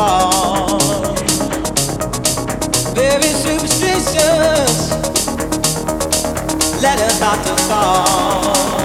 fall. Very let us not to fall.